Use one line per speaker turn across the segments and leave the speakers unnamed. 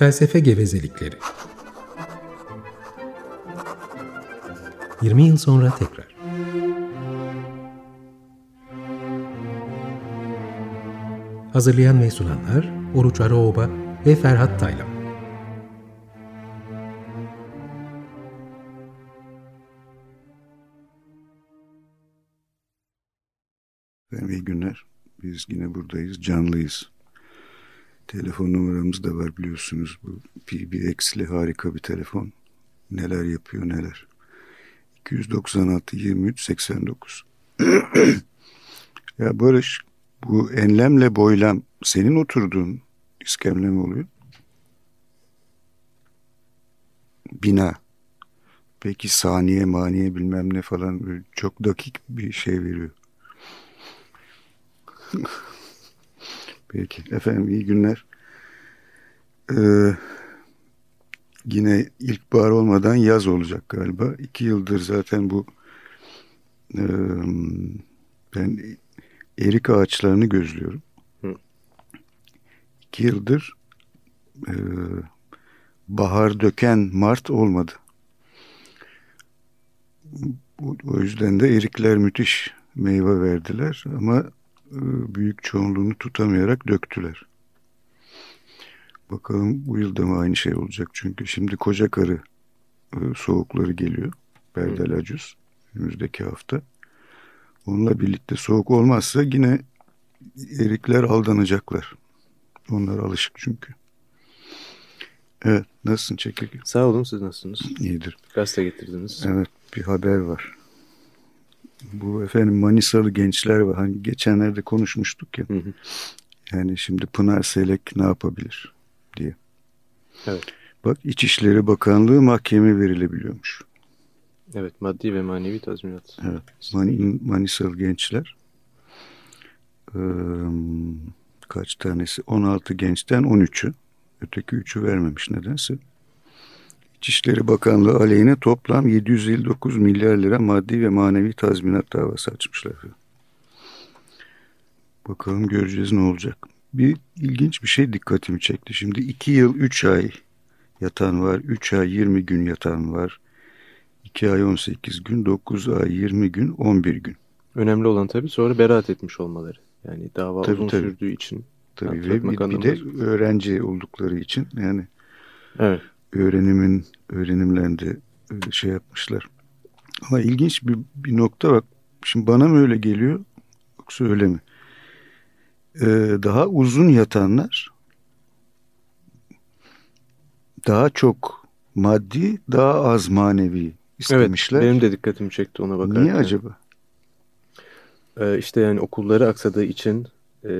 Felsefe gevezelikleri. 20 yıl sonra tekrar. Hazırlayan ve sunanlar Oruç Araoba ve Ferhat Taylan.
İyi günler. Biz yine buradayız, canlıyız. Telefon numaramız da var biliyorsunuz. Bu PBX'li harika bir telefon. Neler yapıyor neler. 296 23 89. ya Barış bu enlemle boylam senin oturduğun iskemle mi oluyor? Bina. Peki saniye maniye bilmem ne falan çok dakik bir şey veriyor. Peki efendim iyi günler. Ee, yine ilkbahar olmadan yaz olacak galiba. İki yıldır zaten bu e, ben erik ağaçlarını gözlüyorum. Hı. İki yıldır e, bahar döken Mart olmadı. O yüzden de erikler müthiş meyve verdiler ama e, büyük çoğunluğunu tutamayarak döktüler. Bakalım bu yılda mı aynı şey olacak? Çünkü şimdi koca karı e, soğukları geliyor. Berdel Acus önümüzdeki hafta. Onunla birlikte soğuk olmazsa yine erikler aldanacaklar. Onlar alışık çünkü. Evet, nasılsın Çekirge?
Sağ olun, siz nasılsınız?
İyidir.
Gazete getirdiniz.
Evet, bir haber var. Bu efendim Manisalı gençler var. Hani geçenlerde konuşmuştuk ya. Hı hı. Yani şimdi Pınar Selek ne yapabilir diye.
Evet.
Bak İçişleri Bakanlığı mahkeme verilebiliyormuş.
Evet maddi ve manevi tazminat.
Evet Man Manisalı gençler ee, kaç tanesi 16 gençten 13'ü öteki 3'ü vermemiş nedense. İçişleri Bakanlığı aleyhine toplam 759 milyar lira maddi ve manevi tazminat davası açmışlar. Bakalım göreceğiz ne olacak. Bir ilginç bir şey dikkatimi çekti. Şimdi 2 yıl 3 ay yatan var, 3 ay 20 gün yatan var, 2 ay 18 gün, 9 ay 20 gün, 11 gün.
Önemli olan tabii sonra beraat etmiş olmaları. Yani dava tabii, uzun tabii. sürdüğü için.
Tabii ve bir, bir de öğrenci oldukları için yani
evet.
öğrenimin öğrenimlerinde şey yapmışlar. Ama ilginç bir, bir nokta bak. Şimdi bana mı öyle geliyor yoksa öyle mi? Ee, daha uzun yatanlar daha çok maddi, daha az manevi istemişler.
Evet, benim de dikkatimi çekti ona bakarken.
Niye acaba?
Ee, işte yani okulları aksadığı için e,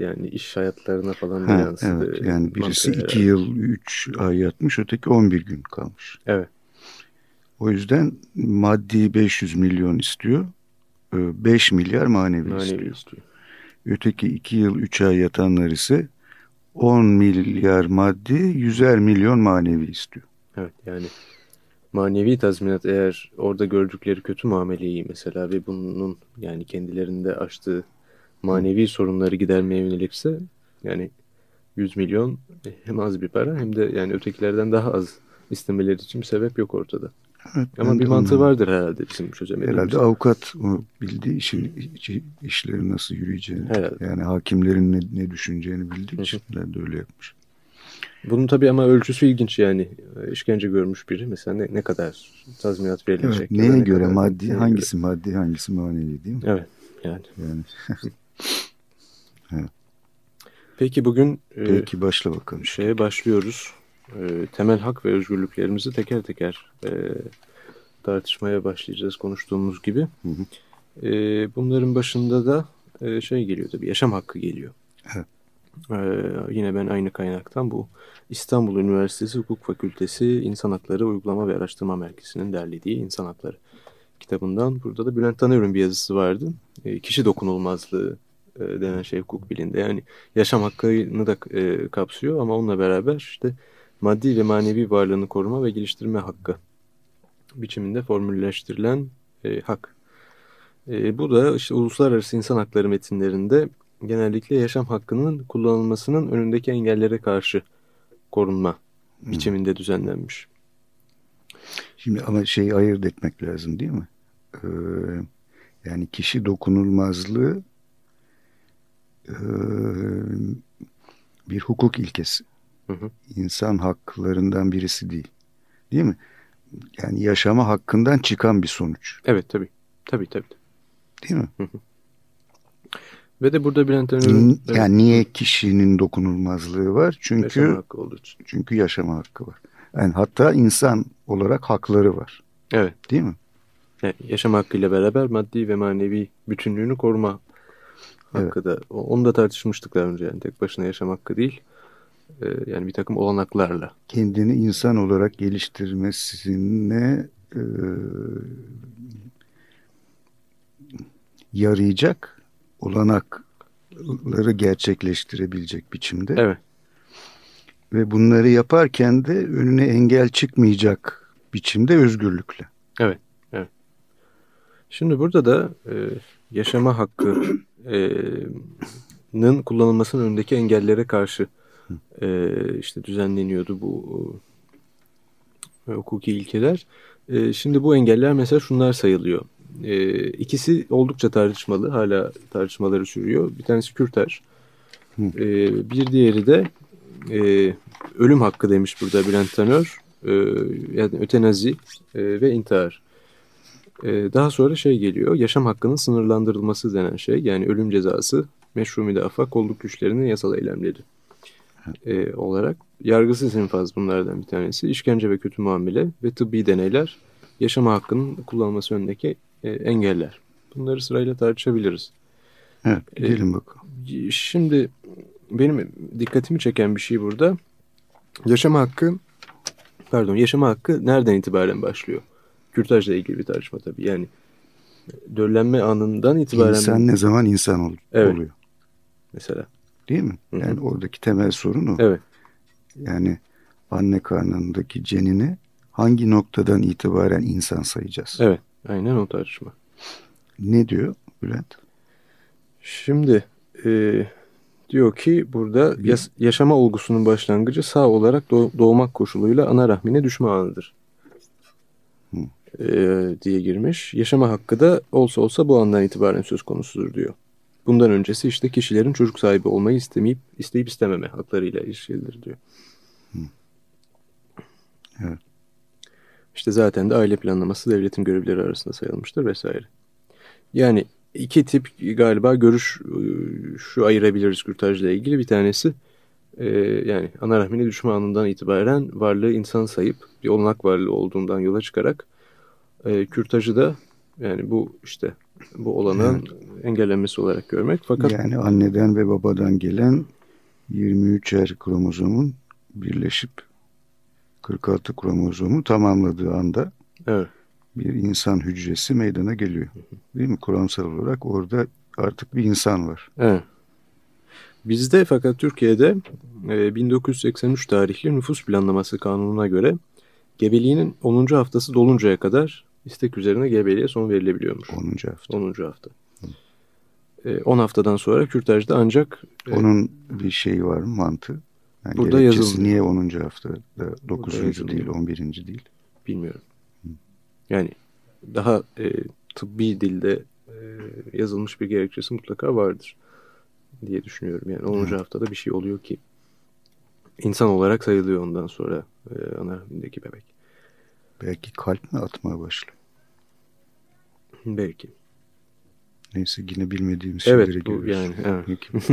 yani iş hayatlarına falan da ha, yansıdı.
Evet, yani birisi Mantığa iki yıl, üç ay yatmış, öteki on bir gün kalmış.
Evet.
O yüzden maddi 500 milyon istiyor, 5 milyar manevi, manevi istiyor. istiyor. Öteki iki yıl, üç ay yatanlar ise 10 milyar maddi, 100'er milyon manevi istiyor.
Evet yani manevi tazminat eğer orada gördükleri kötü muameleyi mesela ve bunun yani kendilerinde açtığı manevi sorunları gidermeye yönelikse yani 100 milyon hem az bir para hem de yani ötekilerden daha az istemeleri için bir sebep yok ortada. Evet, Ama bir mantığı vardır herhalde bizim çözemediğimiz.
Herhalde avukat o bildiği işin işleri nasıl yürüyeceğini, herhalde. yani hakimlerin ne, ne düşüneceğini bildiği için de öyle yapmış.
Bunun tabii ama ölçüsü ilginç yani. işkence görmüş biri mesela ne, ne kadar tazminat verilecek.
Evet, neye göre kadar, maddi, hangisi göre. maddi, hangisi manevi değil mi?
Evet yani.
yani.
evet. Peki bugün
e, Peki başla bakalım.
Şeye başlıyoruz. E, temel hak ve özgürlüklerimizi teker teker e, tartışmaya başlayacağız konuştuğumuz gibi. Hı hı. E, bunların başında da e, şey geliyor tabii yaşam hakkı geliyor.
Evet.
Ee, yine ben aynı kaynaktan bu İstanbul Üniversitesi Hukuk Fakültesi İnsan Hakları Uygulama ve Araştırma Merkezi'nin derlediği İnsan Hakları kitabından. Burada da Bülent Tanır'ın bir yazısı vardı. E, kişi dokunulmazlığı e, denen şey hukuk bilinde. Yani yaşam hakkını da e, kapsıyor ama onunla beraber işte maddi ve manevi varlığını koruma ve geliştirme hakkı biçiminde formülleştirilen e, hak. E, bu da işte uluslararası insan hakları metinlerinde genellikle yaşam hakkının kullanılmasının önündeki engellere karşı korunma biçiminde düzenlenmiş.
Şimdi ama şeyi ayırt etmek lazım değil mi? Ee, yani kişi dokunulmazlığı e, bir hukuk ilkesi. Hı hı. İnsan haklarından birisi değil. Değil mi? Yani yaşama hakkından çıkan bir sonuç.
Evet tabii. Tabii tabii.
Değil mi? Hı hı.
Ve de burada Bülent Ersoy'un...
Yani niye kişinin dokunulmazlığı var? Çünkü
yaşama hakkı olduğu için.
Çünkü yaşama hakkı var. Yani hatta insan olarak hakları var.
Evet.
Değil mi?
Yani yaşam hakkıyla beraber maddi ve manevi bütünlüğünü koruma hakkı evet. da. Onu da tartışmıştık daha önce. Yani tek başına yaşam hakkı değil. Ee, yani bir takım olanaklarla.
Kendini insan olarak geliştirmesine e, yarayacak olanakları gerçekleştirebilecek biçimde.
Evet.
Ve bunları yaparken de önüne engel çıkmayacak biçimde özgürlükle.
Evet. evet. Şimdi burada da e, yaşama hakkının kullanılmasının önündeki engellere karşı e, işte düzenleniyordu bu e, hukuki ilkeler. E, şimdi bu engeller mesela şunlar sayılıyor. E, ikisi oldukça tartışmalı. Hala tartışmaları sürüyor. Bir tanesi Kürter. E, bir diğeri de e, ölüm hakkı demiş burada Bülent Tanör. E, yani ötenazi e, ve intihar. E, daha sonra şey geliyor. Yaşam hakkının sınırlandırılması denen şey. Yani ölüm cezası, meşru müdafaa, kolluk güçlerinin yasal eylemleri e, olarak. Yargısız infaz bunlardan bir tanesi. İşkence ve kötü muamele ve tıbbi deneyler yaşama hakkının kullanılması önündeki e, engeller. Bunları sırayla tartışabiliriz.
Evet, gidelim e, bakalım.
Şimdi benim dikkatimi çeken bir şey burada. Yaşama hakkı, pardon yaşama hakkı nereden itibaren başlıyor? Kürtajla ilgili bir tartışma tabii. Yani döllenme anından itibaren...
İnsan ne zaman insan ol evet. oluyor?
Mesela.
Değil mi? Hı -hı. Yani oradaki temel sorun o.
Evet.
Yani anne karnındaki cenini hangi noktadan itibaren insan sayacağız?
Evet. Aynen o tartışma.
Ne diyor Bülent?
Şimdi e, diyor ki burada yas yaşama olgusunun başlangıcı sağ olarak doğ doğmak koşuluyla ana rahmine düşme anıdır. E, diye girmiş. Yaşama hakkı da olsa olsa bu andan itibaren söz konusudur diyor. Bundan öncesi işte kişilerin çocuk sahibi olmayı istemeyip isteyip istememe haklarıyla ilişkilidir diyor. Hı.
Evet.
İşte zaten de aile planlaması devletin görevleri arasında sayılmıştır vesaire. Yani iki tip galiba görüş e, şu ayırabiliriz kürtajla ilgili. Bir tanesi e, yani ana rahmine düşme anından itibaren varlığı insan sayıp bir olanak varlığı olduğundan yola çıkarak e, kürtajı da yani bu işte bu olanın evet. engellenmesi olarak görmek. Fakat
yani anneden ve babadan gelen 23'er kromozomun birleşip 46 kromozomu tamamladığı anda
evet.
bir insan hücresi meydana geliyor. Değil mi? Kuramsal olarak orada artık bir insan var.
Evet. Bizde fakat Türkiye'de 1983 e, tarihli nüfus planlaması kanununa göre gebeliğinin 10. haftası doluncaya kadar istek üzerine gebeliğe son verilebiliyormuş.
10. hafta.
10. hafta. 10 e, haftadan sonra kürtajda ancak...
E, Onun bir şeyi var mı mantığı? Yani
Burada yazılmıyor.
Niye 10. haftada 9. değil 11. değil?
Bilmiyorum. Hı. Yani daha e, tıbbi dilde e, yazılmış bir gerekçesi mutlaka vardır diye düşünüyorum. Yani 10. Hı. haftada bir şey oluyor ki insan olarak sayılıyor ondan sonra e, ana rahmindeki bebek.
Belki kalp mi atmaya başlıyor?
Belki.
Neyse yine bilmediğimiz
evet, bu, Yani, evet.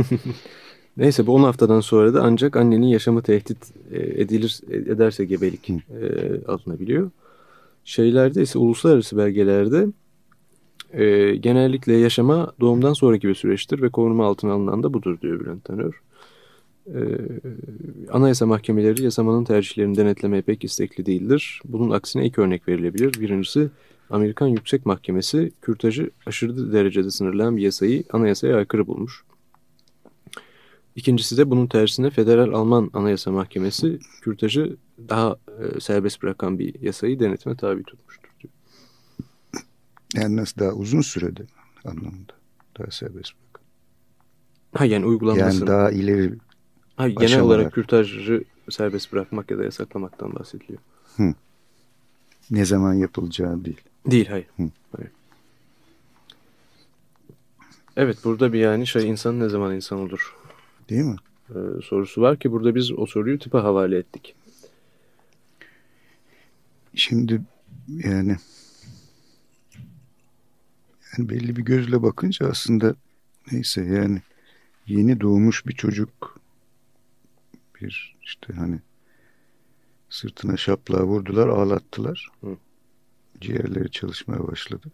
Neyse bu 10 haftadan sonra da ancak annenin yaşamı tehdit e, edilir ederse gebelik e, alınabiliyor. Şeylerde ise uluslararası belgelerde e, genellikle yaşama doğumdan sonraki bir süreçtir ve korunma altına alınan da budur diyor Bülent Tanör. E, anayasa mahkemeleri yasamanın tercihlerini denetlemeye pek istekli değildir. Bunun aksine iki örnek verilebilir. Birincisi Amerikan Yüksek Mahkemesi kürtajı aşırı derecede sınırlayan bir yasayı anayasaya aykırı bulmuş. İkincisi de bunun tersine Federal Alman Anayasa Mahkemesi kürtajı daha e, serbest bırakan bir yasayı denetime tabi tutmuştur. Diyor.
Yani nasıl daha uzun sürede anlamında daha serbest bırakan.
Ha yani uygulanması.
Yani daha ileri
ha, Genel olarak kürtajı serbest bırakmak ya da yasaklamaktan bahsediliyor.
Hı. Ne zaman yapılacağı değil.
Değil, hayır.
Hı.
hayır. Evet, burada bir yani şey insan ne zaman insan olur?
Değil mi?
Ee, sorusu var ki burada biz o soruyu tıpa havale ettik.
Şimdi yani yani belli bir gözle bakınca aslında neyse yani yeni doğmuş bir çocuk bir işte hani sırtına şaplığa vurdular ağlattılar.
Hı.
Ciğerleri çalışmaya başladı.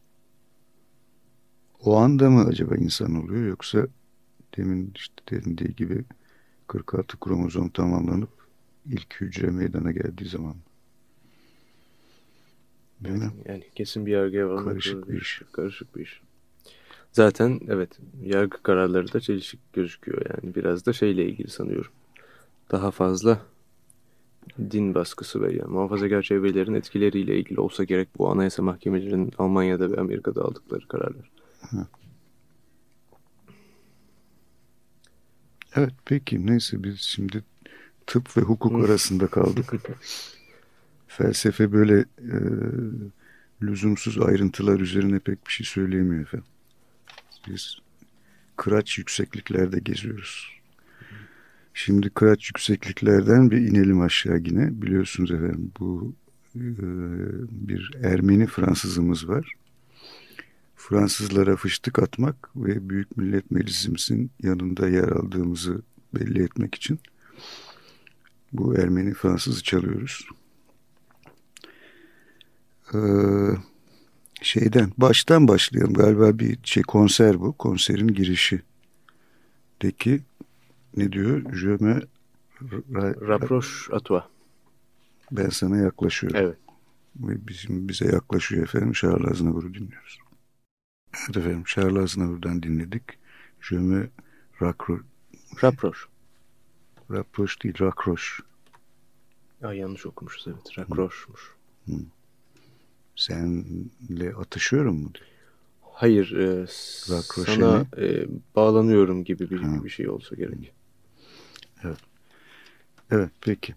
O anda mı acaba insan oluyor yoksa demin işte denildiği gibi 46 kromozom tamamlanıp ilk hücre meydana geldiği zaman mı? Mi?
Yani kesin bir yargıya varmak
Karışık bir iş.
Karışık bir iş. Zaten evet yargı kararları da çelişik gözüküyor yani biraz da şeyle ilgili sanıyorum. Daha fazla din baskısı ve yani muhafazakar çevrelerin etkileriyle ilgili olsa gerek bu anayasa mahkemelerinin Almanya'da ve Amerika'da aldıkları kararlar.
Evet peki neyse biz şimdi tıp ve hukuk arasında kaldık. Felsefe böyle e, lüzumsuz ayrıntılar üzerine pek bir şey söyleyemiyor efendim. Biz kıraç yüksekliklerde geziyoruz. Şimdi kıraç yüksekliklerden bir inelim aşağı yine. Biliyorsunuz efendim bu e, bir Ermeni Fransızımız var. Fransızlara fıştık atmak ve Büyük Millet Meclisimizin yanında yer aldığımızı belli etmek için bu Ermeni Fransızı çalıyoruz. Ee, şeyden baştan başlayalım galiba bir şey konser bu konserin girişi deki ne diyor je me ra-
Rapproche à toi.
ben sana yaklaşıyorum
Evet.
ve bizim bize yaklaşıyor efendim Charles Aznavour'u dinliyoruz evet efendim Charles Aznavour'dan dinledik je me raccro-
Rapproche.
rapproche değil raccroche
Aa, yanlış okumuşuz evet. Rapproche'muş.
senle atışıyorum mu.
Hayır, e, sana e, bağlanıyorum gibi bir,
Ha.
bir şey olsa gerek.
Evet peki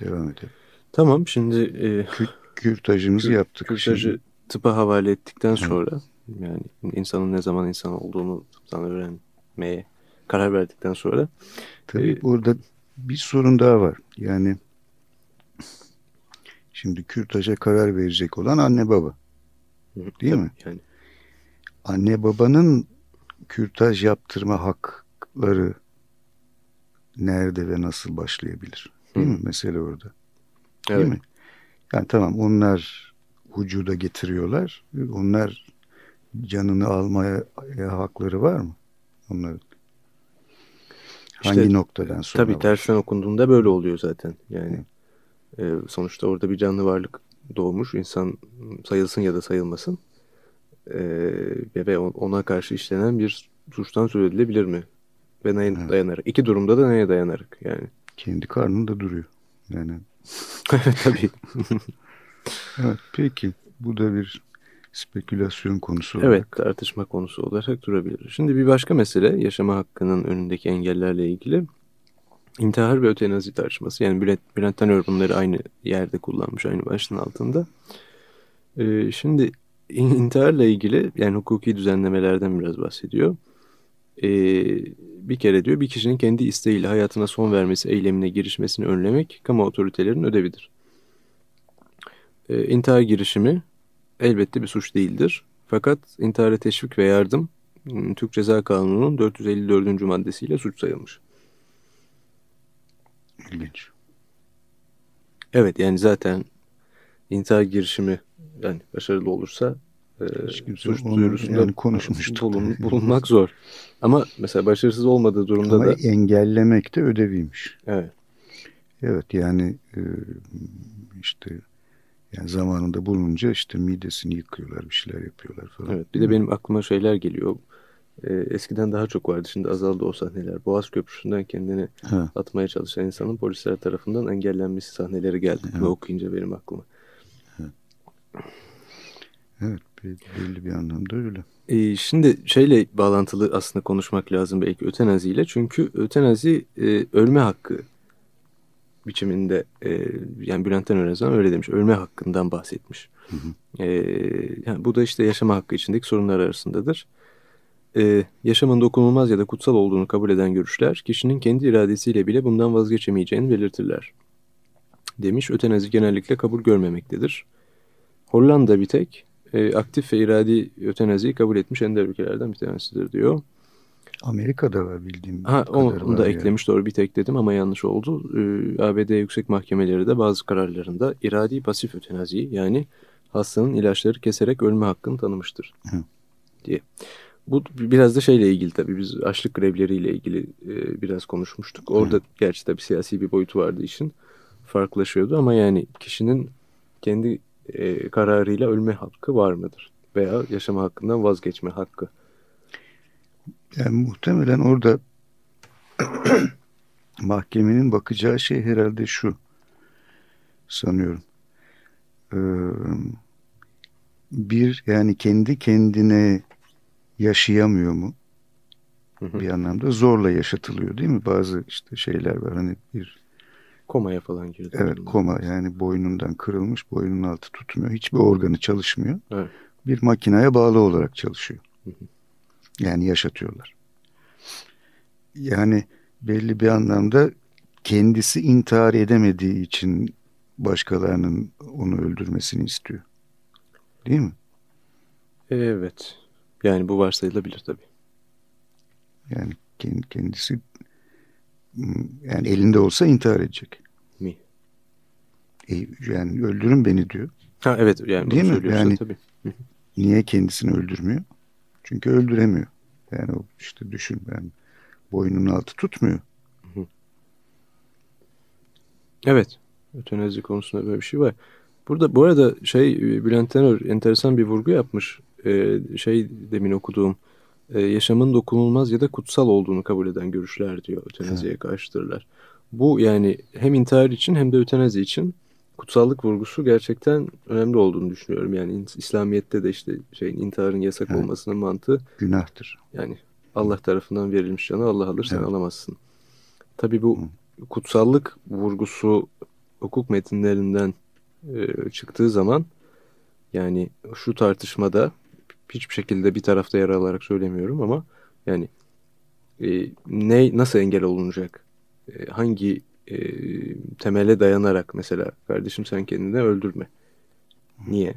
devam edelim
Tamam, şimdi e,
Kü- kürtajımızı
Kür-
yaptık
kürtajı
şimdi.
tıpa havale ettikten sonra yani insanın ne zaman insan olduğunu tıptan öğrenmeye karar verdikten sonra
Tabii
Ee,
burada bir sorun daha var. Yani şimdi kürtaja karar verecek olan anne baba. Değil mi?
Yani
Anne babanın kürtaj yaptırma hakları nerede ve nasıl başlayabilir? Değil
Hı.
mi? Mesele orada. Değil
evet.
mi? Yani tamam onlar vücuda getiriyorlar. Onlar canını almaya hakları var mı? Onların. Hangi
İşte,
noktadan sonra?
Tabii tersten okunduğunda böyle oluyor zaten. Yani e, sonuçta orada bir canlı varlık doğmuş. İnsan sayılsın ya da sayılmasın. E, ve ona karşı işlenen bir suçtan söz edilebilir mi? Ve neye
Evet.
dayanarak? İki durumda da neye dayanarak yani.
Kendi karnında duruyor. Yani
Tabii.
evet peki bu da bir spekülasyon konusu olarak.
Evet tartışma konusu olarak durabilir. Şimdi bir başka mesele yaşama hakkının önündeki engellerle ilgili intihar ve ötenazi tartışması. Yani Bülent, Bülent Tanör bunları aynı yerde kullanmış aynı başlığın altında. Ee, şimdi in- intiharla ilgili yani hukuki düzenlemelerden biraz bahsediyor. Ee, bir kere diyor bir kişinin kendi isteğiyle hayatına son vermesi eylemine girişmesini önlemek kamu otoritelerinin ödevidir. Ee, intihar girişimi elbette bir suç değildir. Fakat intihara teşvik ve yardım m, Türk Ceza Kanunu'nun 454. maddesiyle suç sayılmış.
İlginç.
Evet yani zaten intihar girişimi yani başarılı olursa e, suç duyurusunda
yani konuşmuştuk.
bulun- bulunmak zor. Ama mesela başarısız olmadığı durumda
Ama
da
engellemek de ödeviymiş.
evet,
Evet yani e, işte yani zamanında bulununca işte midesini yıkıyorlar bir şeyler yapıyorlar falan.
evet. Bir de benim aklıma şeyler geliyor. E, eskiden daha çok vardı şimdi azaldı o sahneler. Boğaz Köprüsü'nden kendini
Ha,
atmaya çalışan insanın polisler tarafından engellenmesi sahneleri geldi. Bunu okuyunca benim aklıma.
evet be- belli bir anlamda öyle.
Ee, şimdi şeyle bağlantılı aslında konuşmak lazım belki ötenaziyle. Çünkü ötenazi e, ölme hakkı biçiminde e, yani Bülent Önezen öyle demiş. Ölme hakkından bahsetmiş. Hı hı. E, yani bu da işte yaşama hakkı içindeki sorunlar arasındadır. E, yaşamın dokunulmaz ya da kutsal olduğunu kabul eden görüşler kişinin kendi iradesiyle bile bundan vazgeçemeyeceğini belirtirler. Demiş ötenazi genellikle kabul görmemektedir. Hollanda bir tek e, aktif ve iradi ötenaziyi kabul etmiş ender ülkelerden bir tanesidir diyor.
Amerika'da var bildiğim
ha, onu, onu da yani. eklemiş doğru bir tek dedim ama yanlış oldu. Ee, ABD yüksek mahkemeleri de bazı kararlarında iradi pasif ötenaziyi yani hastanın ilaçları keserek ölme hakkını tanımıştır Hı. diye. Bu biraz da şeyle ilgili tabii biz açlık grevleriyle ilgili e, biraz konuşmuştuk. Orada Hı. gerçi tabii siyasi bir boyutu vardı işin farklılaşıyordu ama yani kişinin kendi e, kararıyla ölme hakkı var mıdır? Veya yaşama hakkından vazgeçme hakkı.
Yani muhtemelen orada mahkemenin bakacağı şey herhalde şu sanıyorum. Ee, bir yani kendi kendine yaşayamıyor mu? Hı hı. Bir anlamda zorla yaşatılıyor değil mi? Bazı işte şeyler var hani bir
komaya falan girdi.
Evet koma yani boynundan kırılmış boynunun altı tutmuyor. Hiçbir organı çalışmıyor. Evet. Bir makineye bağlı olarak çalışıyor. Hı hı. Yani yaşatıyorlar. Yani belli bir anlamda kendisi intihar edemediği için başkalarının onu öldürmesini istiyor. Değil mi?
Evet. Yani bu varsayılabilir tabii.
Yani kendisi yani elinde olsa intihar edecek.
Mi?
E, yani öldürün beni diyor.
Ha evet yani
Değil mi? Yani tabii. niye kendisini öldürmüyor? Çünkü öldüremiyor. Yani o işte düşün ben boynunun altı tutmuyor.
Evet. Ötenazi konusunda böyle bir şey var. Burada bu arada şey Bülent Tenör enteresan bir vurgu yapmış. Ee, şey demin okuduğum e, yaşamın dokunulmaz ya da kutsal olduğunu kabul eden görüşler diyor ötenaziye karşıdırlar. Bu yani hem intihar için hem de ötenazi için kutsallık vurgusu gerçekten önemli olduğunu düşünüyorum. Yani İslamiyet'te de işte şeyin intiharın yasak evet. olmasının mantığı
günahtır.
Yani Allah tarafından verilmiş canı Allah alır sen evet. alamazsın. Tabii bu Hı. kutsallık vurgusu hukuk metinlerinden e, çıktığı zaman yani şu tartışmada hiçbir şekilde bir tarafta yer alarak söylemiyorum ama yani e, ne nasıl engel olunacak? E, hangi e, temele dayanarak mesela kardeşim sen kendini öldürme. Niye?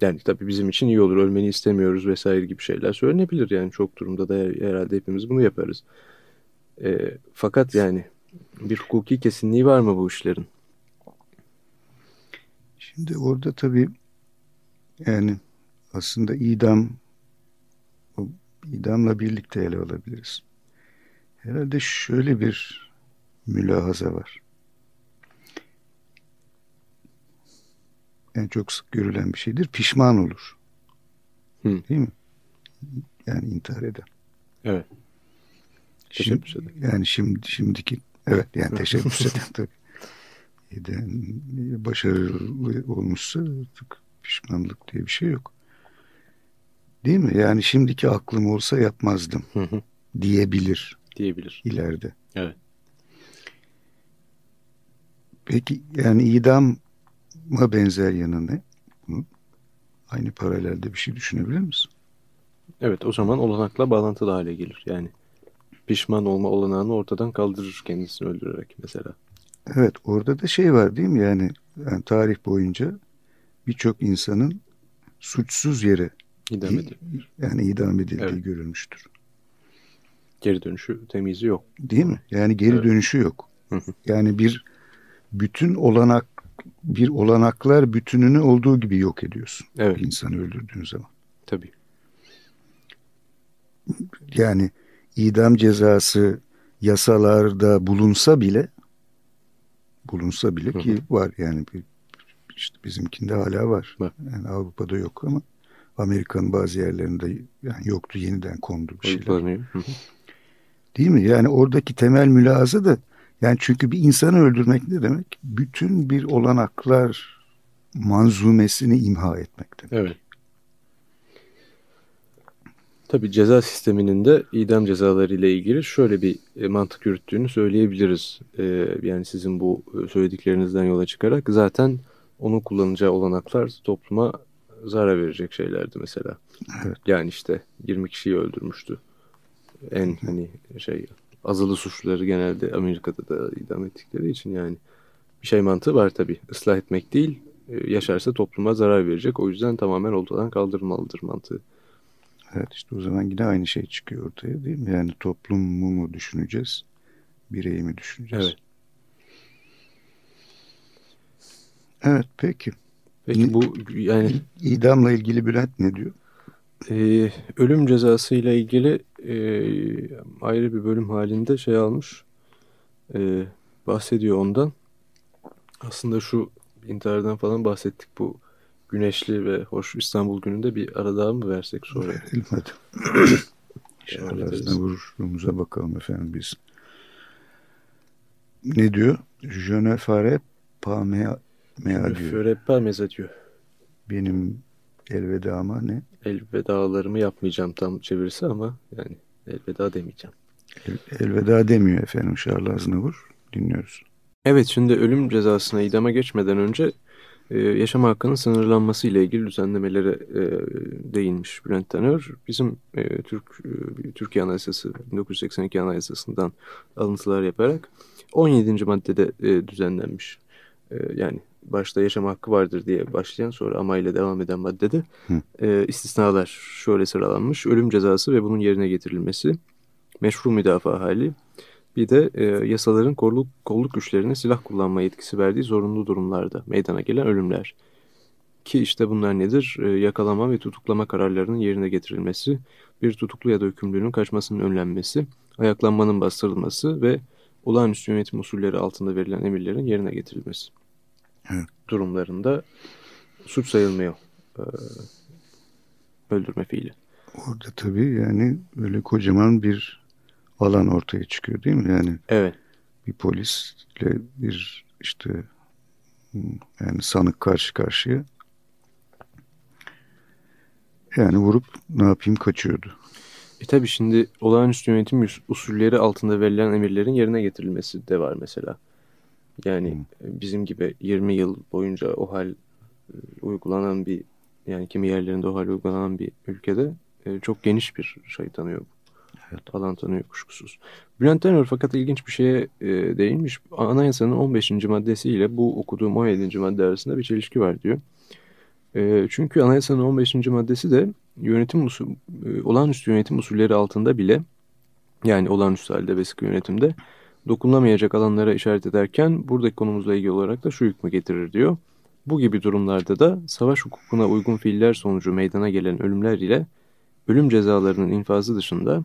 Yani tabii bizim için iyi olur ölmeni istemiyoruz vesaire gibi şeyler söylenebilir yani çok durumda da herhalde hepimiz bunu yaparız. E, fakat yani bir hukuki kesinliği var mı bu işlerin?
Şimdi orada tabii yani aslında idam idamla birlikte ele alabiliriz. Herhalde şöyle bir mülahaza var. En çok sık görülen bir şeydir. Pişman olur. Hı. Değil mi? Yani intihar eden.
Evet.
Teşebbüs eden. Yani şimdi, şimdiki evet yani teşebbüs eden tabii. Eden, başarılı olmuşsa artık pişmanlık diye bir şey yok. Değil mi? Yani şimdiki aklım olsa yapmazdım hı hı. diyebilir.
Diyebilir.
İleride.
Evet.
Peki yani idama benzer yanı ne? Hı? Aynı paralelde bir şey düşünebilir misin?
Evet o zaman olanakla bağlantılı hale gelir. Yani pişman olma olanağını ortadan kaldırır kendisini öldürerek mesela.
Evet orada da şey var değil mi? Yani, yani tarih boyunca birçok insanın suçsuz yere
idam edilmiş.
Yani idam edildiği evet. görülmüştür.
Geri dönüşü temizi yok.
Değil mi? Yani geri evet. dönüşü yok. yani bir bütün olanak bir olanaklar bütününü olduğu gibi yok ediyorsun.
Evet.
İnsanı öldürdüğün zaman.
Tabii.
Yani idam cezası yasalarda bulunsa bile bulunsa bile ki var yani bir, işte bizimkinde hala var. var. Yani Avrupa'da yok ama Amerika'nın bazı yerlerinde yani yoktu yeniden kondu bir şeyler. Değil mi? Yani oradaki temel mülazı da yani çünkü bir insanı öldürmek ne demek? Bütün bir olanaklar manzumesini imha etmek demek.
Evet. Tabii ceza sisteminin de idam cezaları ile ilgili şöyle bir e, mantık yürüttüğünü söyleyebiliriz. E, yani sizin bu e, söylediklerinizden yola çıkarak zaten onun kullanacağı olanaklar topluma zarar verecek şeylerdi mesela.
Evet.
Yani işte 20 kişiyi öldürmüştü. En hani şey azılı suçluları genelde Amerika'da da idam ettikleri için yani bir şey mantığı var tabii. Islah etmek değil, yaşarsa topluma zarar verecek. O yüzden tamamen ortadan kaldırılmalıdır mantığı.
Evet işte o zaman yine aynı şey çıkıyor ortaya değil mi? Yani toplumu mu düşüneceğiz, bireyi mi düşüneceğiz?
Evet.
Evet peki.
Peki bu yani
idamla ilgili Bülent ne diyor?
Ee, ölüm cezası ile ilgili e, ayrı bir bölüm halinde şey almış. E, bahsediyor ondan. Aslında şu intihardan falan bahsettik bu güneşli ve hoş İstanbul gününde bir ara daha mı versek sonra?
Verelim hadi. İnşallah vuruşumuza bakalım efendim biz. Ne diyor? Je ne ferai pas me, me
adieu. diyor.
Benim elvedama ne?
Elvedalarımı yapmayacağım tam çevirisi ama yani elveda demeyeceğim.
El, elveda demiyor efendim Charles Aznavour. Dinliyoruz.
Evet şimdi ölüm cezasına idama geçmeden önce e, yaşam hakkının sınırlanması ile ilgili düzenlemelere e, değinmiş Bülent Tanör. Bizim e, Türk e, Türkiye Anayasası 1982 Anayasası'ndan alıntılar yaparak 17. maddede e, düzenlenmiş. E, yani başta yaşam hakkı vardır diye başlayan sonra ama ile devam eden maddede e, istisnalar şöyle sıralanmış. Ölüm cezası ve bunun yerine getirilmesi, meşru müdafaa hali, bir de e, yasaların kolluk, kolluk güçlerine silah kullanma yetkisi verdiği zorunlu durumlarda meydana gelen ölümler. Ki işte bunlar nedir? E, yakalama ve tutuklama kararlarının yerine getirilmesi, bir tutuklu ya da hükümlünün kaçmasının önlenmesi, ayaklanmanın bastırılması ve olağanüstü yönetim usulleri altında verilen emirlerin yerine getirilmesi.
Evet.
Durumlarında suç sayılmıyor e, öldürme fiili.
Orada tabii yani böyle kocaman bir alan ortaya çıkıyor değil mi? Yani
evet.
bir polisle bir işte yani sanık karşı karşıya yani vurup ne yapayım kaçıyordu.
E tabi şimdi olağanüstü yönetim usulleri altında verilen emirlerin yerine getirilmesi de var mesela. Yani hmm. bizim gibi 20 yıl boyunca o hal e, uygulanan bir yani kimi yerlerinde o hal uygulanan bir ülkede e, çok geniş bir şey tanıyor Evet. Alan tanıyor kuşkusuz. Bülent Tenör fakat ilginç bir şeye e, değinmiş. Anayasanın 15. maddesiyle bu okuduğum 17. madde arasında bir çelişki var diyor. E, çünkü anayasanın 15. maddesi de yönetim usul, e, olağanüstü yönetim usulleri altında bile yani olağanüstü halde ve sıkı yönetimde dokunulamayacak alanlara işaret ederken buradaki konumuzla ilgili olarak da şu hükmü getirir diyor. Bu gibi durumlarda da savaş hukukuna uygun fiiller sonucu meydana gelen ölümler ile ölüm cezalarının infazı dışında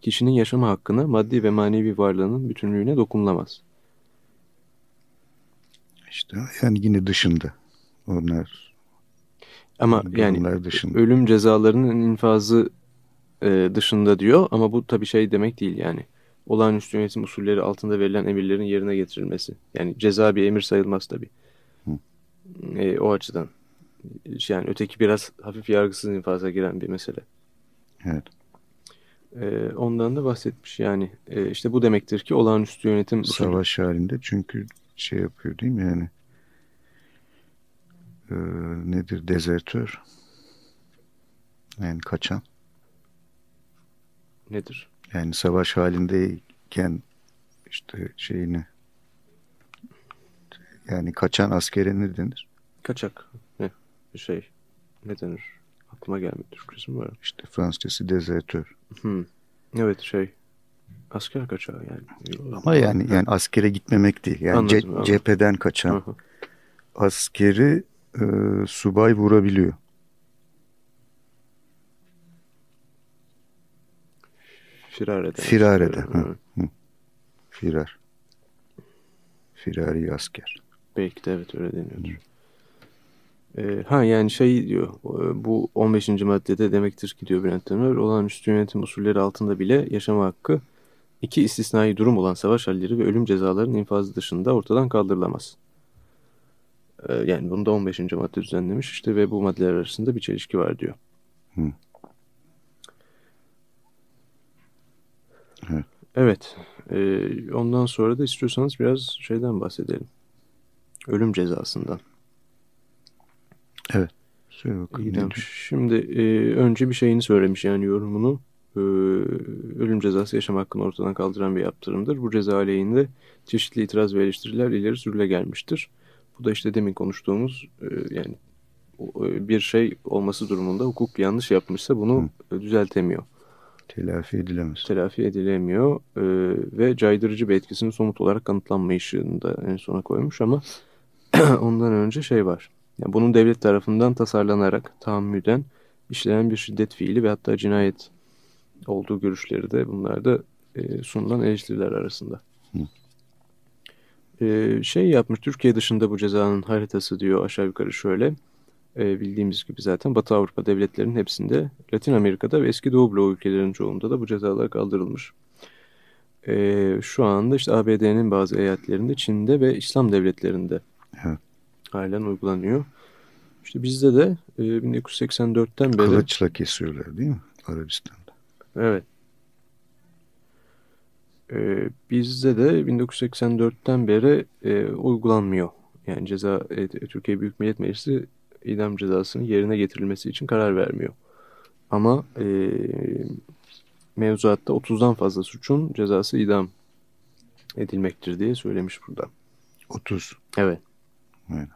kişinin yaşama hakkına maddi ve manevi varlığının bütünlüğüne dokunulamaz.
İşte yani yine dışında onlar.
Ama yani dışında. ölüm cezalarının infazı e, dışında diyor ama bu tabii şey demek değil yani. Olağanüstü yönetim usulleri altında verilen emirlerin yerine getirilmesi. Yani ceza bir emir sayılmaz tabii. E, o açıdan. Yani öteki biraz hafif yargısız infaza giren bir mesele.
Evet.
E, ondan da bahsetmiş yani. E, işte bu demektir ki olağanüstü yönetim...
Savaş halinde çünkü şey yapıyor değil mi yani? E, nedir? Dezertör. Yani kaçan.
Nedir?
Yani savaş halindeyken işte şeyini yani kaçan askere ne denir?
Kaçak. Ne? Şey. Ne denir? Aklıma gelmedi. Türkçesi mi var?
İşte Fransızcası dezertör.
Hmm. Evet şey asker kaçağı yani.
Ama yani yani askere gitmemek değil. Yani anladım, ce anladım. cepheden kaçan Hı askeri e, subay vurabiliyor.
Firar eden.
Firar eden. Hı. Firar. Firari asker.
Belki de evet öyle deniyordur. E, ha yani şey diyor bu 15. maddede demektir ki diyor Bülent Tanır olağanüstü yönetim usulleri altında bile yaşama hakkı iki istisnai durum olan savaş halleri ve ölüm cezalarının infazı dışında ortadan kaldırılamaz. E, yani bunu da 15. madde düzenlemiş işte ve bu maddeler arasında bir çelişki var diyor. Hı. Evet. E, ondan sonra da istiyorsanız biraz şeyden bahsedelim. Ölüm cezasından.
Evet. Söyle bakalım.
Şimdi e, önce bir şeyini söylemiş yani yorumunu. E, ölüm cezası yaşam hakkını ortadan kaldıran bir yaptırımdır. Bu ceza aleyhinde çeşitli itiraz ve eleştiriler ileri sürüle gelmiştir. Bu da işte demin konuştuğumuz e, yani e, bir şey olması durumunda hukuk yanlış yapmışsa bunu Hı. düzeltemiyor.
Telafi edilemez.
Telafi edilemiyor e, ve caydırıcı bir etkisinin somut olarak kanıtlanmayışını da en sona koymuş ama ondan önce şey var. Yani bunun devlet tarafından tasarlanarak tahammüden işlenen bir şiddet fiili ve hatta cinayet olduğu görüşleri de bunlar da e, sunulan eleştiriler arasında. Hı. E, şey yapmış Türkiye dışında bu cezanın haritası diyor aşağı yukarı şöyle. E, bildiğimiz gibi zaten Batı Avrupa devletlerinin hepsinde Latin Amerika'da ve eski Doğu Bloğu ülkelerinin çoğunda da bu cezalar kaldırılmış. E, şu anda işte ABD'nin bazı eyaletlerinde, Çin'de ve İslam devletlerinde evet. halen uygulanıyor. İşte bizde de e, 1984'ten beri...
Kılıçla kesiyorlar değil mi Arabistan'da?
Evet. E, bizde de 1984'ten beri e, uygulanmıyor. Yani ceza e, Türkiye Büyük Millet Meclisi idam cezasının yerine getirilmesi için karar vermiyor. Ama e, mevzuatta 30'dan fazla suçun cezası idam edilmektir diye söylemiş burada.
30.
Evet. Evet.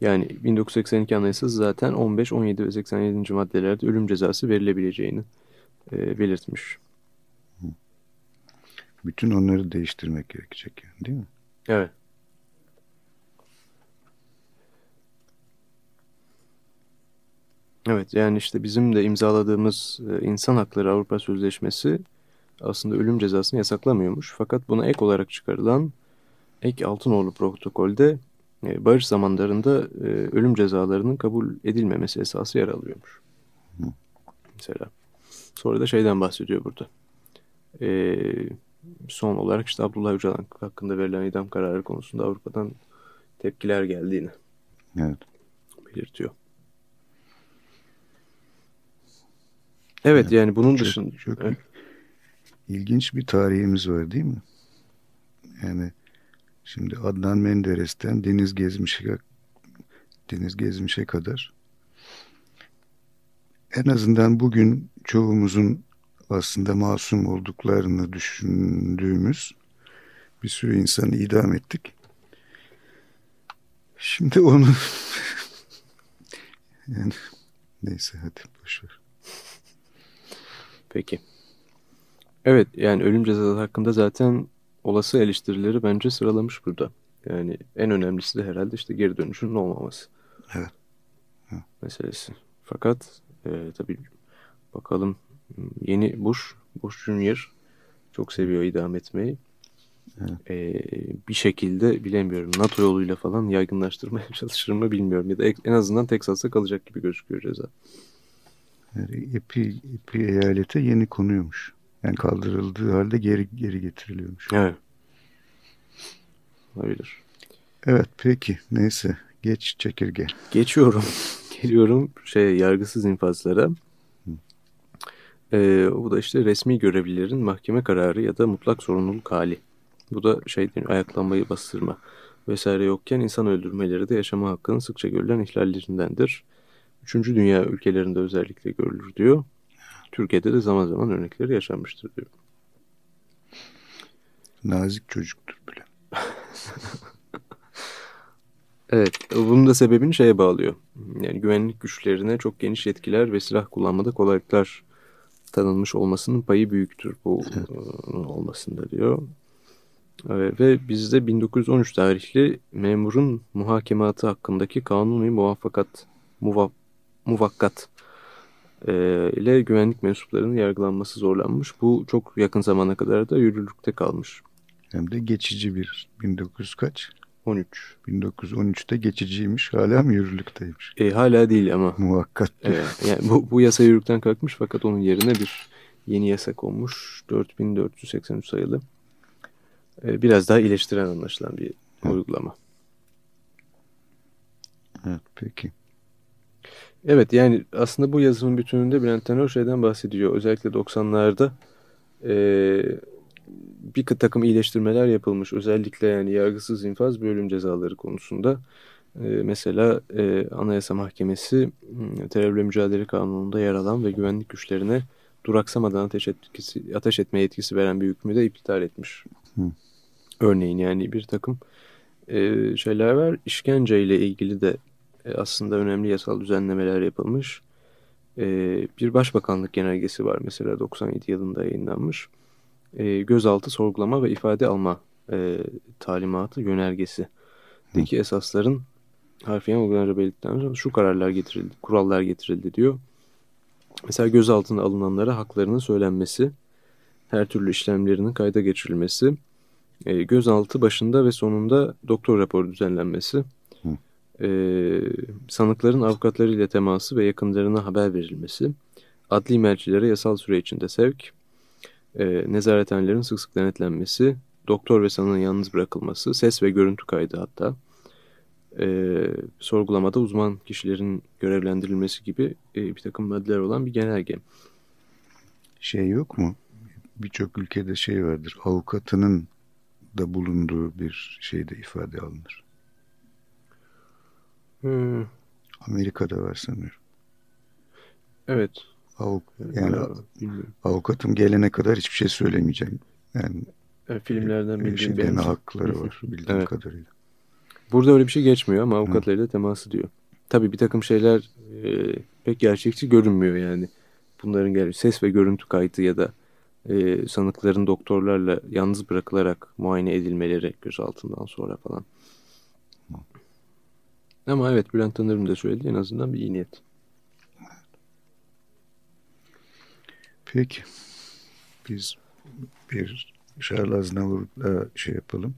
Yani 1982 Anayasası zaten 15, 17 ve 87. maddelerde ölüm cezası verilebileceğini e, belirtmiş.
Bütün onları değiştirmek gerekecek yani değil mi?
Evet. Evet yani işte bizim de imzaladığımız e, İnsan Hakları Avrupa Sözleşmesi aslında ölüm cezasını yasaklamıyormuş. Fakat buna ek olarak çıkarılan ek Altınoğlu protokolde e, barış zamanlarında e, ölüm cezalarının kabul edilmemesi esası yer alıyormuş. Mesela. Sonra da şeyden bahsediyor burada. son olarak işte Abdullah Öcalan hakkında verilen idam kararı konusunda Avrupa'dan tepkiler geldiğini evet. belirtiyor. Evet yani, yani bunun çok, dışında. Çok evet.
ilginç bir tarihimiz var değil mi? Yani şimdi Adnan Menderes'ten Deniz Gezmiş'e Deniz Gezmiş'e kadar en azından bugün çoğumuzun aslında masum olduklarını düşündüğümüz bir sürü insanı idam ettik. Şimdi onu yani neyse hadi boşver.
Peki. Evet yani ölüm cezası hakkında zaten olası eleştirileri bence sıralamış burada. Yani en önemlisi de herhalde işte geri dönüşün olmaması.
Evet.
Hı. Meselesi. Fakat e, tabii bakalım yeni Bush, Bush Junior çok seviyor idam etmeyi. Evet. E, bir şekilde bilemiyorum NATO yoluyla falan yaygınlaştırmaya çalışır mı bilmiyorum. Ya da en azından Teksas'ta kalacak gibi gözüküyor ceza.
Yani epi, epi eyalete yeni konuyormuş. Yani kaldırıldığı halde geri geri getiriliyormuş.
Evet. Olabilir.
Evet peki neyse geç çekirge.
Geçiyorum. Geliyorum şey yargısız infazlara. Ee, bu da işte resmi görevlilerin mahkeme kararı ya da mutlak sorumluluk hali. Bu da şey ayaklanmayı bastırma vesaire yokken insan öldürmeleri de yaşama hakkının sıkça görülen ihlallerindendir. Üçüncü dünya ülkelerinde özellikle görülür diyor. Türkiye'de de zaman zaman örnekleri yaşanmıştır diyor.
Nazik çocuktur bile.
evet, bunun da sebebini şeye bağlıyor. Yani güvenlik güçlerine çok geniş yetkiler ve silah kullanmada kolaylıklar tanınmış olmasının payı büyüktür bu evet. E, olmasında diyor. Ve bizde 1913 tarihli memurun muhakematı hakkındaki kanuni muvaffakat muvaff muvakkat e, ile güvenlik mensuplarının yargılanması zorlanmış. Bu çok yakın zamana kadar da yürürlükte kalmış.
Hem de geçici bir 1900 kaç?
13.
1913'te geçiciymiş. Hala mı yürürlükteymiş?
E, hala değil ama.
Muvakkat.
Evet, yani bu, bu yasa yürürlükten kalkmış fakat onun yerine bir yeni yasa konmuş. 4483 sayılı. E, biraz daha iyileştiren anlaşılan bir evet. uygulama.
Evet peki.
Evet yani aslında bu yazının bütününde Bülent Tenör şeyden bahsediyor. Özellikle 90'larda e, bir takım iyileştirmeler yapılmış. Özellikle yani yargısız infaz ve ölüm cezaları konusunda. E, mesela e, Anayasa Mahkemesi hmm, terörle mücadele kanununda yer alan ve güvenlik güçlerine duraksamadan ateş, etkisi, ateş etme yetkisi veren bir hükmü de iptal etmiş. Hı. Örneğin yani bir takım e, şeyler var. İşkence ile ilgili de aslında önemli yasal düzenlemeler yapılmış. E, bir başbakanlık genelgesi var mesela 97 yılında yayınlanmış. E, gözaltı sorgulama ve ifade alma e, talimatı yönergesi. Deki esasların harfiyen uygulanınca belirttikten sonra şu kararlar getirildi, kurallar getirildi diyor. Mesela gözaltına alınanlara haklarının söylenmesi, her türlü işlemlerinin kayda geçirilmesi, e, gözaltı başında ve sonunda doktor raporu düzenlenmesi, e, sanıkların avukatlarıyla teması ve yakınlarına haber verilmesi, adli mercilere yasal süre içinde sevk, e, nezarethanelerin sık sık denetlenmesi, doktor ve sanığın yalnız bırakılması, ses ve görüntü kaydı hatta, e, sorgulamada uzman kişilerin görevlendirilmesi gibi e, bir takım maddeler olan bir genelge.
Şey yok mu? Birçok ülkede şey vardır. Avukatının da bulunduğu bir şeyde ifade alınır. Hmm. Amerika'da var sanıyorum.
Evet.
Avuk yani avukatım gelene kadar hiçbir şey söylemeyeceğim. Yani
evet, filmlerden bildiğim
şey deme hakları var bildiğim evet. kadarıyla.
Burada öyle bir şey geçmiyor ama avukatlarıyla teması diyor. Tabii bir takım şeyler e, pek gerçekçi görünmüyor yani. Bunların gel ses ve görüntü kaydı ya da e, sanıkların doktorlarla yalnız bırakılarak muayene edilmeleri gözaltından sonra falan. Ama evet Bülent Tanır'ın da söyledi en azından bir iyi niyet.
Peki. Biz bir Charles Aznavour'la şey yapalım.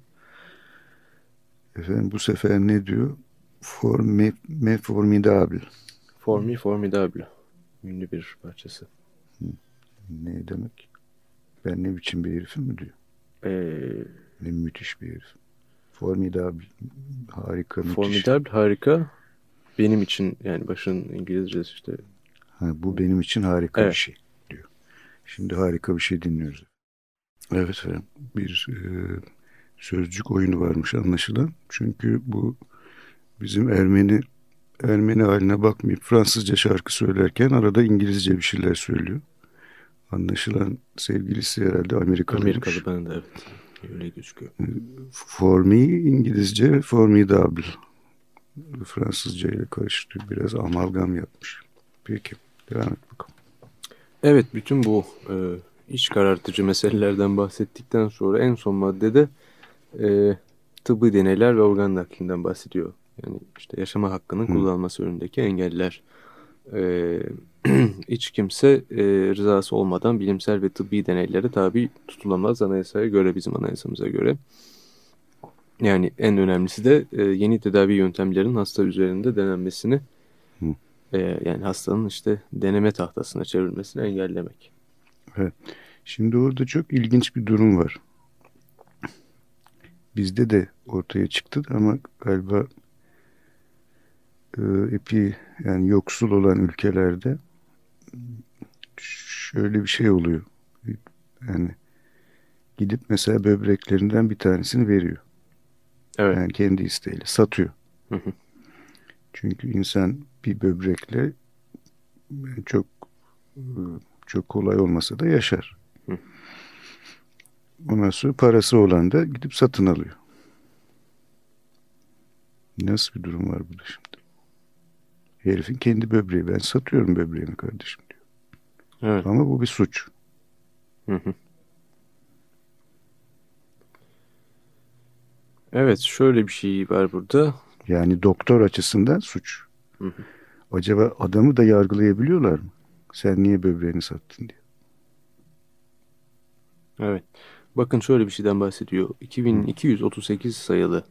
Efendim bu sefer ne diyor? For me, me formidable.
For me formidable. Ünlü bir parçası.
Ne demek? Ben ne biçim bir herifim mi diyor? Ee, ne müthiş bir herif. Formidable. Harika, müthiş.
Formidable, harika. Benim için yani başın İngilizcesi işte.
Ha, bu benim için harika evet. bir şey diyor. Şimdi harika bir şey dinliyoruz. Evet efendim. Bir e, sözcük oyunu varmış anlaşılan. Çünkü bu bizim Ermeni Ermeni haline bakmayıp Fransızca şarkı söylerken arada İngilizce bir şeyler söylüyor. Anlaşılan sevgilisi herhalde Amerikalıymış.
Amerikalı ben de evet. Öyle gözüküyor.
For me İngilizce formidable. Fransızca ile karıştırıyor. Biraz amalgam yapmış. Peki devam et bakalım.
Evet bütün bu e, iç karartıcı meselelerden bahsettikten sonra en son maddede e, tıbbi deneyler ve organ naklinden bahsediyor. Yani işte yaşama hakkının kullanılması önündeki engeller. E, hiç kimse e, rızası olmadan bilimsel ve tıbbi deneylere tabi tutulamaz anayasaya göre bizim anayasamıza göre. Yani en önemlisi de e, yeni tedavi yöntemlerinin hasta üzerinde denenmesini e, yani hastanın işte deneme tahtasına çevrilmesini engellemek.
Evet. Şimdi orada çok ilginç bir durum var bizde de ortaya çıktı ama galiba epi yani yoksul olan ülkelerde şöyle bir şey oluyor. Yani gidip mesela böbreklerinden bir tanesini veriyor. Evet. Yani kendi isteğiyle satıyor. Hı hı. Çünkü insan bir böbrekle çok çok kolay olmasa da yaşar. Hı. Ondan sonra parası olan da gidip satın alıyor. Nasıl bir durum var burada şimdi? Herifin kendi böbreği. Ben satıyorum böbreğimi kardeşim diyor. Evet. Ama bu bir suç. Hı hı.
Evet şöyle bir şey var burada.
Yani doktor açısından suç. Hı hı. Acaba adamı da yargılayabiliyorlar mı? Sen niye böbreğini sattın diye.
Evet. Bakın şöyle bir şeyden bahsediyor. 2238 sayılı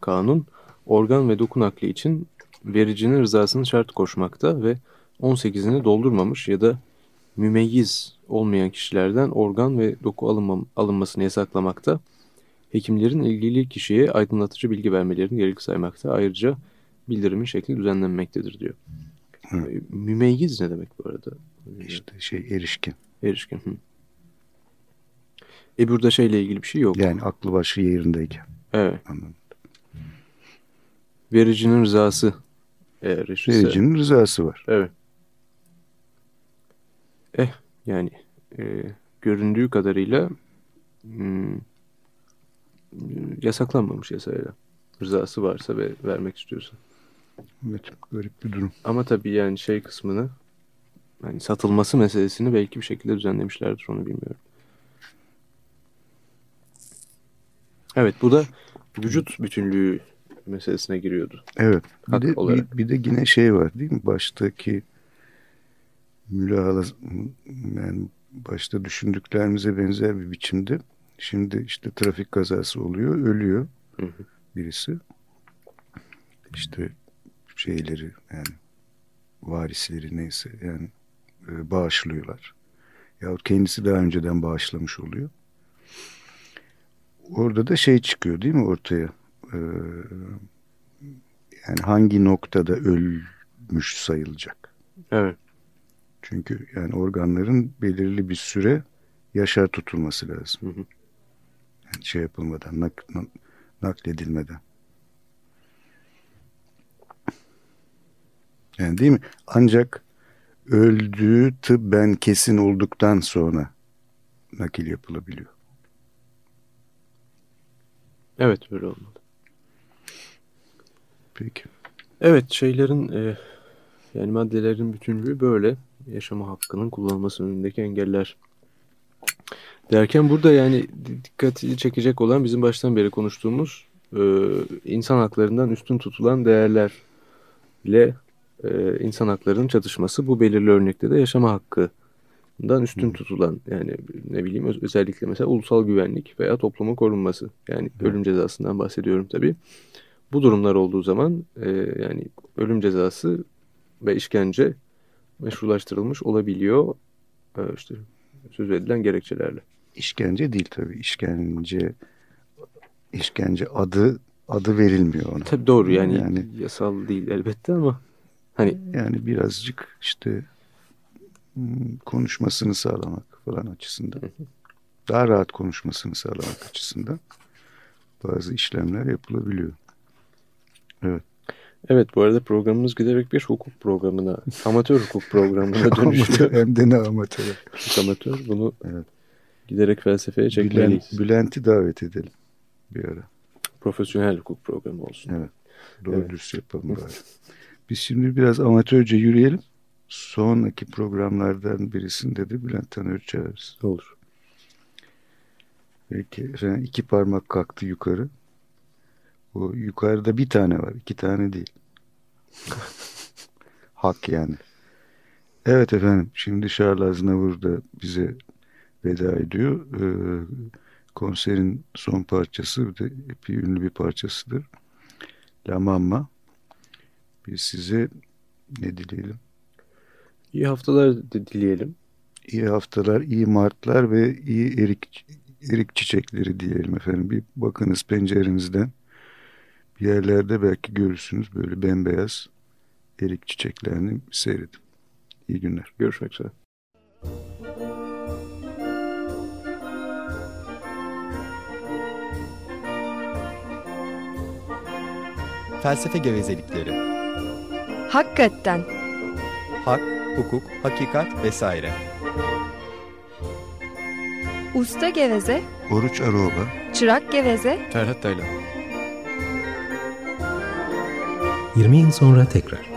kanun organ ve doku nakli için vericinin rızasını şart koşmakta ve 18'ini doldurmamış ya da mümeyyiz olmayan kişilerden organ ve doku alınma, alınmasını yasaklamakta. Hekimlerin ilgili kişiye aydınlatıcı bilgi vermelerini gerekli saymakta. Ayrıca bildirimin şekli düzenlenmektedir diyor. Hı. Mümeyyiz ne demek bu arada?
İşte şey erişkin.
Erişkin. Hı. E burada şeyle ilgili bir şey yok.
Yani aklı başı yerindeyken.
Evet.
Anladım.
Vericinin rızası eğer eşitse.
Vericinin rızası var.
Evet. Eh yani e, göründüğü kadarıyla hmm, yasaklanmamış yasayla. Rızası varsa ve vermek istiyorsa.
Evet, garip bir durum.
Ama tabii yani şey kısmını yani satılması meselesini belki bir şekilde düzenlemişlerdir onu bilmiyorum. Evet bu da vücut bütünlüğü meselesine giriyordu.
Evet. Bir
Hak
de,
olarak.
bir, bir de yine şey var değil mi? Baştaki mülahaza yani başta düşündüklerimize benzer bir biçimde şimdi işte trafik kazası oluyor, ölüyor
Hı hı.
birisi. İşte şeyleri yani varisleri neyse yani e, bağışlıyorlar. Yahut kendisi daha önceden bağışlamış oluyor. Orada da şey çıkıyor değil mi ortaya? Ee, yani hangi noktada ölmüş sayılacak?
Evet.
Çünkü yani organların belirli bir süre yaşar tutulması lazım.
Hı hı.
Yani şey yapılmadan, nak, nak- nakledilmeden. Yani değil mi? Ancak öldüğü tıbben kesin olduktan sonra nakil yapılabiliyor.
Evet böyle olmalı.
Peki.
Evet şeylerin e, yani maddelerin bütünlüğü böyle. Yaşama hakkının kullanılması önündeki engeller. Derken burada yani dikkati çekecek olan bizim baştan beri konuştuğumuz e, insan haklarından üstün tutulan değerlerle e, insan haklarının çatışması. Bu belirli örnekte de yaşama hakkından üstün tutulan yani ne bileyim öz- özellikle mesela ulusal güvenlik veya toplumun korunması. Yani
Hı.
ölüm cezasından bahsediyorum tabii. Bu durumlar olduğu zaman e, yani ölüm cezası ve işkence meşrulaştırılmış olabiliyor. E, işte söz edilen gerekçelerle.
İşkence değil tabii. İşkence işkence adı adı verilmiyor ona.
Tabii doğru yani,
Yani-
yasal değil elbette ama hani
Yani birazcık işte hmm, konuşmasını sağlamak falan açısından. Daha rahat konuşmasını sağlamak açısından bazı işlemler yapılabiliyor. Evet.
evet bu arada programımız giderek bir hukuk programına, amatör hukuk programına.
Amatör, hem de ne amatör.
Amatör bunu
Evet.
giderek felsefeye çekmeliyiz.
Bülent, Bülent'i davet edelim bir ara.
Profesyonel hukuk programı olsun.
Evet. Doğru
Evet.
dürüst yapalım bari. Biz şimdi biraz amatörce yürüyelim. Sonraki programlardan birisinde de Bülent Tanör çağırırız.
Olur.
Peki efendim iki parmak kalktı yukarı. O yukarıda bir tane var. iki tane değil. Hak yani. Evet efendim. Şimdi Charles Aznavour da bize veda ediyor. Ee, konserin son parçası bir de epey ünlü bir parçasıdır. La Mamma. Biz size ne dileyelim?
İyi haftalar di- dileyelim.
İyi haftalar, iyi martlar ve iyi erik erik çiçekleri diyelim efendim. Bir bakınız pencerenizden. Yerlerde belki görürsünüz böyle bembeyaz erik çiçeklerini seyredin. İyi günler.
Görüşmek üzere.
Felsefe gevezelikleri.
Hakikaten.
Hak, hukuk, hakikat vesaire.
Usta geveze,
Oruç Aroba
çırak geveze,
Ferhat Taylan.
20 yıl sonra tekrar.